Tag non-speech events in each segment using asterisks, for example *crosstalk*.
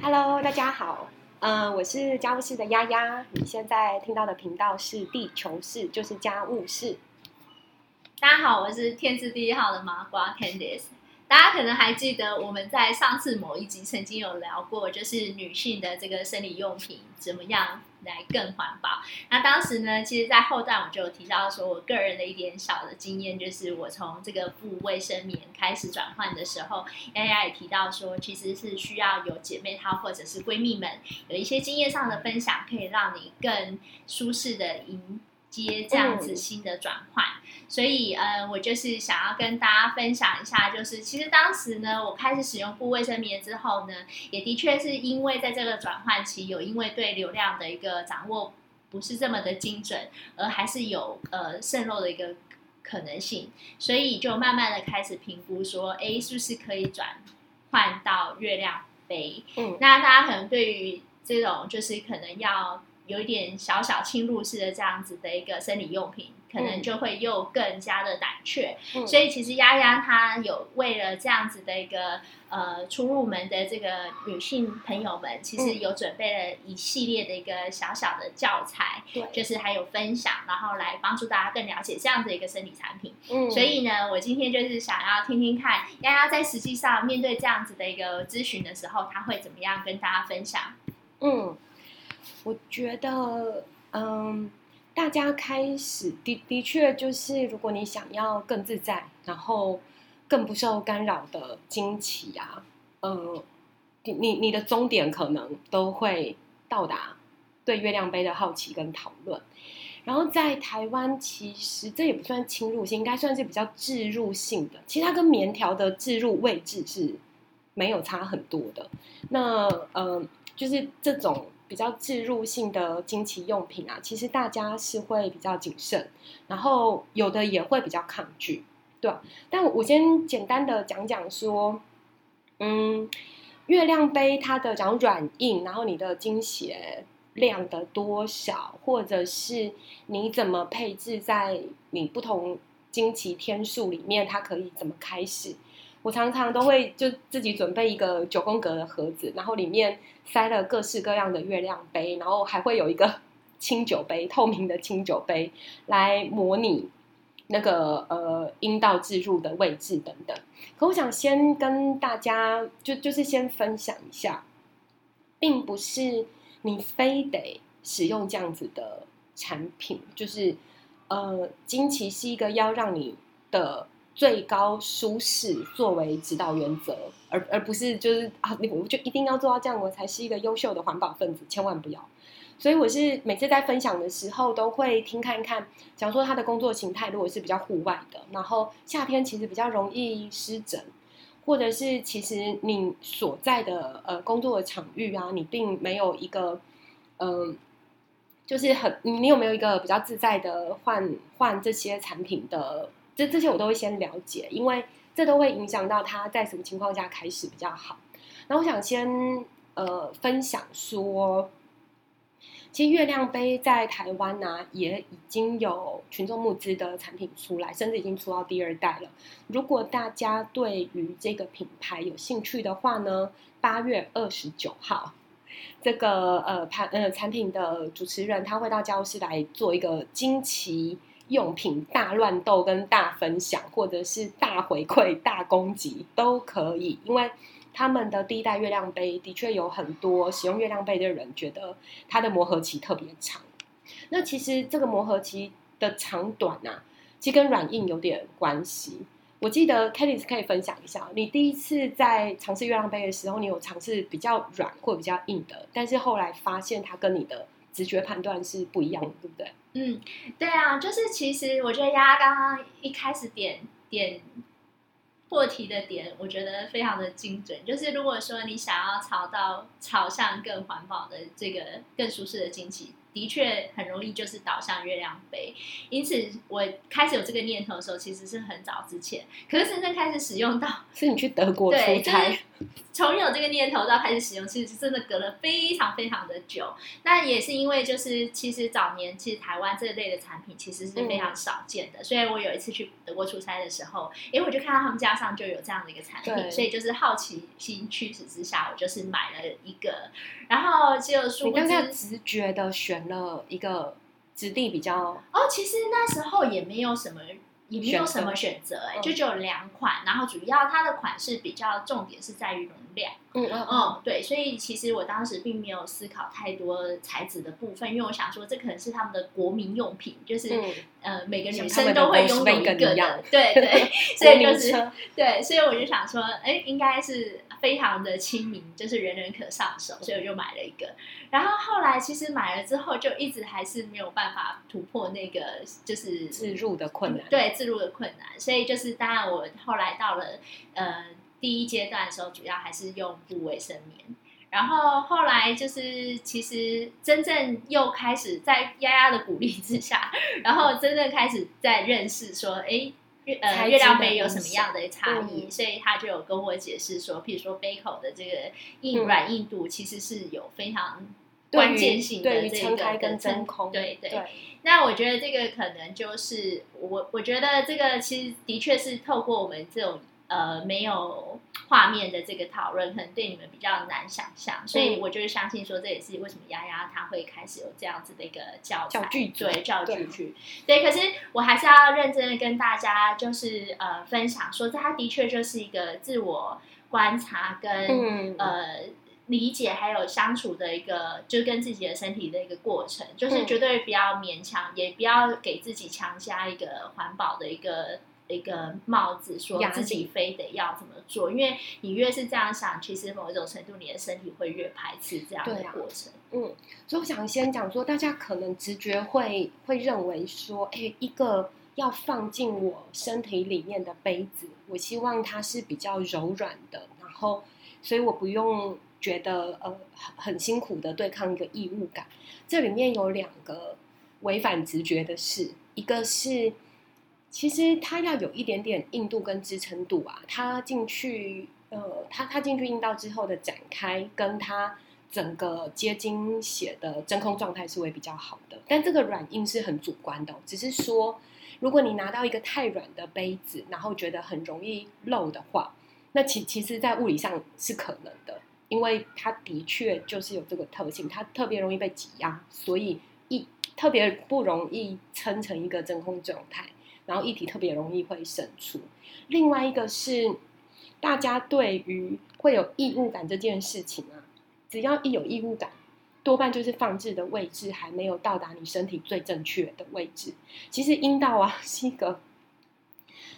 Hello，大家好，嗯、我是家务事的丫丫。你现在听到的频道是地球室，就是家务事。大家好，我是天字第一号的麻瓜 Candice。大家可能还记得我们在上次某一集曾经有聊过，就是女性的这个生理用品怎么样来更环保。那当时呢，其实，在后段我就有提到说，我个人的一点小的经验，就是我从这个布卫生棉开始转换的时候，丫丫也提到说，其实是需要有姐妹淘或者是闺蜜们有一些经验上的分享，可以让你更舒适的迎接这样子新的转换。所以，嗯，我就是想要跟大家分享一下，就是其实当时呢，我开始使用布卫生棉之后呢，也的确是因为在这个转换期有因为对流量的一个掌握不是这么的精准，而还是有呃渗漏的一个可能性，所以就慢慢的开始评估说，哎，是不是可以转换到月亮杯？嗯那大家可能对于这种就是可能要有一点小小侵入式的这样子的一个生理用品，可能嗯就会又更加的胆怯。嗯所以其实丫丫她有为了这样子的一个呃初入门的这个女性朋友们，其实嗯有准备了一系列的一个小小的教材，对，就是还有分享，然后来帮助大家更了解这样子一个生理产品。嗯所以呢，我今天就是想要听听看丫丫在实际上面对这样子的一个咨询的时候，她会怎么样跟大家分享。嗯，我觉得，嗯，大家开始的的确就是，如果你想要更自在，然后更不受干扰的惊奇啊，嗯，你你你的终点可能都会到达对月亮杯的好奇跟讨论。然后在台湾，其实这也不算侵入性，应该算是比较置入性的。其实它跟棉条的置入位置是没有差很多的。那呃，就是这种比较置入性的惊奇用品啊，其实大家是会比较谨慎，然后有的也会比较抗拒，对？但我先简单的讲讲说，嗯，月亮杯它的讲软硬，然后你的经血量的多少，或者是你怎么配置在你不同经期天数里面，它可以怎么开始。我常常都会就自己准备一个九宫格的盒子，然后里面塞了各式各样的月亮杯，然后还会有一个 *laughs* 清酒杯，透明的清酒杯来模拟那个呃阴道置入的位置等等。可我想先跟大家就就是先分享一下，并不是你非得使用这样子的产品，就是呃，经期是一个要让你的最高舒适作为指导原则，而而不是就是啊，你我就一定要做到这样，我才是一个优秀的环保分子，千万不要。所以我是每次在分享的时候，都会听看看，假如说他的工作形态如果是比较户外的，然后夏天其实比较容易湿疹，或者是其实你所在的呃工作的场域啊，你并没有一个嗯、就是很你有没有一个比较自在的换换这些产品的这这些我都会先了解，因为这都会影响到他在什么情况下开始比较好。那我想先呃分享说。其实月亮杯在台湾呢、也已经有群众募资的产品出来，甚至已经出到第二代了。如果大家对于这个品牌有兴趣的话呢，八月二十九号，这个呃盘呃产品的主持人他会到教室来做一个惊奇用品大乱斗跟大分享，或者是大回馈、大攻击都可以，因为。他们的第一代月亮杯的确有很多使用月亮杯的人觉得它的磨合期特别长。那其实这个磨合期的长短啊，其实跟软硬有点关系。我记得 Kelly 可以分享一下，你第一次在尝试月亮杯的时候，你有尝试比较软或比较硬的，但是后来发现它跟你的直觉判断是不一样的，对不对？嗯，对啊，就是其实我觉得丫丫刚刚一开始点点破题的点，我觉得非常的精准。就是如果说你想要朝到朝向更环保的这个更舒适的经济，的确很容易就是倒向月亮杯。因此，我开始有这个念头的时候，其实是很早之前，可是真正开始使用到 *laughs* 是你去德国对，出差就是，*laughs* 从有这个念头到开始使用，其实真的隔了非常非常的久。那也是因为就是其实早年其实台湾这类的产品其实是非常少见的，所以我有一次去德国出差的时候，哎，我就看到他们家上就有这样的一个产品，所以就是好奇心驱使之下，我就是买了一个，然后就殊不知直觉的选了一个质地比较哦，其实那时候也没有什么。也没有什么选择，哎，就只有两款，然后主要它的款式比较重点是在于容量，嗯嗯嗯，对，所以其实我当时并没有思考太多材质的部分，因为我想说这可能是他们的国民用品，就是呃每个女生都会拥有一个的，对对，*laughs* 所以就是对，所以我就想说，哎，应该是。非常的亲民，就是人人可上手，所以我就买了一个。然后后来其实买了之后，就一直还是没有办法突破那个就是自入的困难，对自入的困难。所以就是当然我后来到了呃第一阶段的时候，主要还是用布卫生棉。然后后来就是其实真正又开始在丫丫的鼓励之下，然后真正开始在认识说，哎。呃，月亮杯有什么样的差异？所以他就有跟我解释说，譬如说杯口的这个硬软硬度，其实是有非常关键性的这个跟真空。对对。那我觉得这个可能就是我，我觉得这个其实的确是透过我们这种。呃，没有画面的这个讨论，可能对你们比较难想象，所以我就是相信说，这也是为什么丫丫她会开始有这样子的一个教教具，对教具剧，对。可是我还是要认真的跟大家就是呃分享说，这它的确就是一个自我观察跟呃理解还有相处的一个，就跟自己的身体的一个过程，就是绝对不要勉强，也不要给自己强加一个环保的一个。一个帽子，说自己非得要怎么做，因为你越是这样想，其实某一种程度，你的身体会越排斥这样的过程。嗯，所以我想先讲说，大家可能直觉会会认为说，哎，一个要放进我身体里面的杯子，我希望它是比较柔软的，然后，所以我不用觉得呃很很辛苦的对抗一个异物感。这里面有两个违反直觉的事，一个是。其实它要有一点点硬度跟支撑度啊，它进去，呃，它它进去阴道之后的展开，跟它整个接经血的真空状态是会比较好的。但这个软硬是很主观的，只是说，如果你拿到一个太软的杯子，然后觉得很容易漏的话，那其其实，在物理上是可能的，因为它的确就是有这个特性，它特别容易被挤压，所以一特别不容易撑成一个真空状态。然后液体特别容易会渗出。另外一个是，大家对于会有异物感这件事情啊，只要一有异物感，多半就是放置的位置还没有到达你身体最正确的位置。其实阴道啊 *laughs* 是一个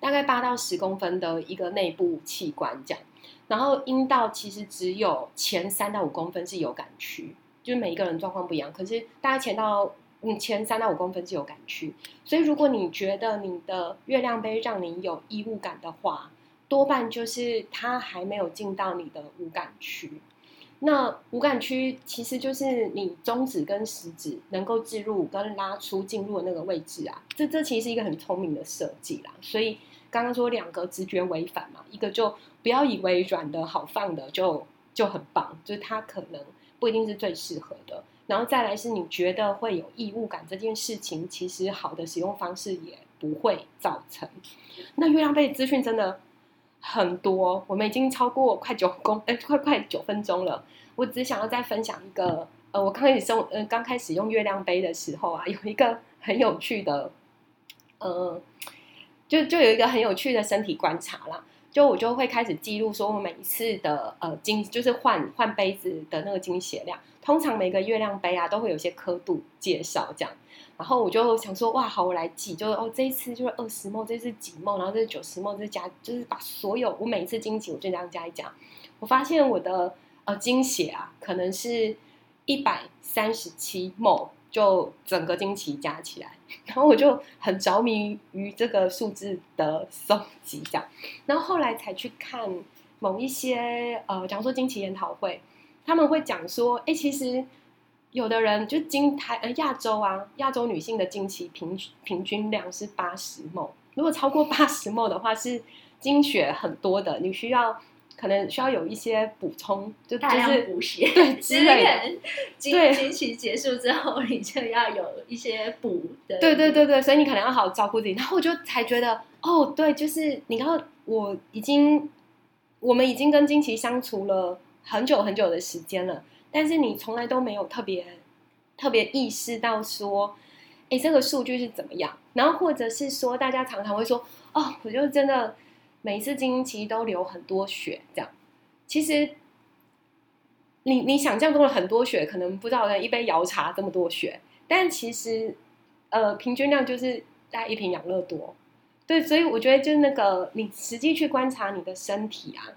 大概八到十公分的一个内部器官，这样。然后阴道其实只有前三到五公分是有感区，就是每一个人状况不一样。可是大家前到你前三到五公分是有感区，所以如果你觉得你的月亮杯让你有异物感的话，多半就是它还没有进到你的无感区。那无感区其实就是你中指跟食指能够置入跟拉出进入的那个位置啊。这这其实是一个很聪明的设计啦。所以刚刚说两个直觉违反嘛，一个就不要以为软的好放的就就很棒，就是它可能不一定是最适合的。然后再来是你觉得会有异物感这件事情，其实好的使用方式也不会造成。那月亮杯资讯真的很多，我们已经超过快九公哎，快快九分钟了。我只想要再分享一个，呃，我刚开始用呃刚开始用月亮杯的时候啊，有一个很有趣的，呃，就就有一个很有趣的身体观察啦。就我就会开始记录说，我每一次的呃精就是换换杯子的那个精血量。通常每个月亮杯啊都会有些刻度介绍这样，然后我就想说哇好我来记，就是哦这一次就是二十梦，这次几梦，然后这是九十梦，这加就是把所有我每一次经期我就这样加一加，我发现我的呃经血啊可能是一百三十七梦，就整个经期加起来，然后我就很着迷于这个数字的收集这样，然后后来才去看某一些呃假如说经期研讨会。他们会讲说，哎，其实有的人就经台呃亚洲啊，亚洲女性的经期平平均量是八十 m 如果超过八十 m 的话，是经血很多的，你需要可能需要有一些补充，就就大量是补血，对就 *laughs* 是之类的。可能经对经期结束之后，你就要有一些补的。对对对对，所以你可能要好好照顾自己。然后我就才觉得，哦，对，就是你刚刚，我已经，我们已经跟金奇相处了很久很久的时间了，但是你从来都没有特别特别意识到说，哎，这个数据是怎么样？然后或者是说，大家常常会说，哦，我就真的每一次经期都流很多血，这样。其实你你想象中的很多血，可能不知道一杯摇茶这么多血，但其实呃平均量就是大概一瓶养乐多。对，所以我觉得就是那个你实际去观察你的身体啊，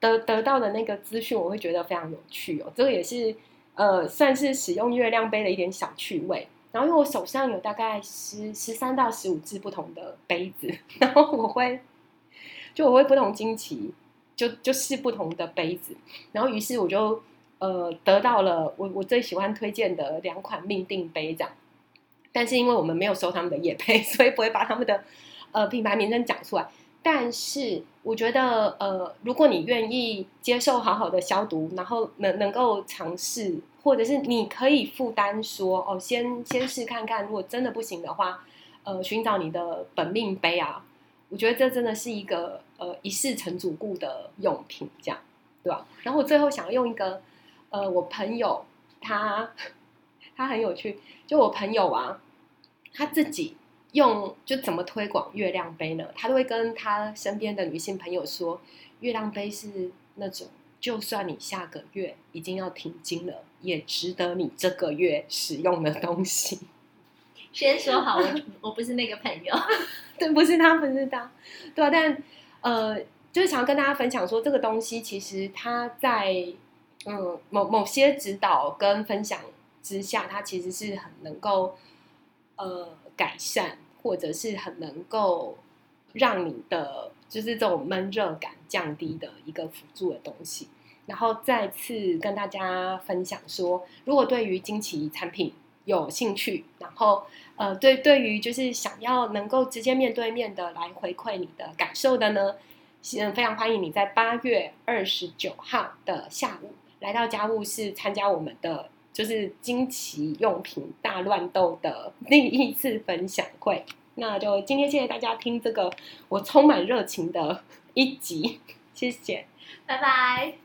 得得到的那个资讯，我会觉得非常有趣哦。这个也是呃算是使用月亮杯的一点小趣味。然后因为我手上有大概十十三到十五支不同的杯子，*laughs* 然后我会就我会不同惊奇就就试不同的杯子，然后于是我就呃得到了我我最喜欢推荐的两款命定杯这样。但是因为我们没有收他们的业配，*laughs* 所以不会把他们的呃品牌名称讲出来。但是我觉得呃，如果你愿意接受好好的消毒，然后能能够尝试，或者是你可以负担说哦，先先试看看，如果真的不行的话，呃，寻找你的本命杯啊。我觉得这真的是一个呃一世成主顾的用品，这样对吧？然后我最后想要用一个呃，我朋友他 *laughs* 他很有趣，就我朋友啊，他自己用就怎么推广月亮杯呢？他都会跟他身边的女性朋友说，月亮杯是那种就算你下个月已经要停经了，也值得你这个月使用的东西。*laughs* 先说好，我我不是那个朋友。*laughs* 对，不是他，不是他，对啊，但呃，就是想要跟大家分享说，这个东西其实它在嗯某某些指导跟分享之下，它其实是很能够呃改善，或者是很能够让你的就是这种闷热感降低的一个辅助的东西。然后再次跟大家分享说，如果对于惊奇产品有兴趣，然后呃，对对于就是想要能够直接面对面的来回馈你的感受的呢，嗯，非常欢迎你在八月二十九号的下午来到家务室参加我们的就是惊奇用品大乱斗的第一次分享会。那就今天谢谢大家听这个我充满热情的一集，谢谢。拜拜。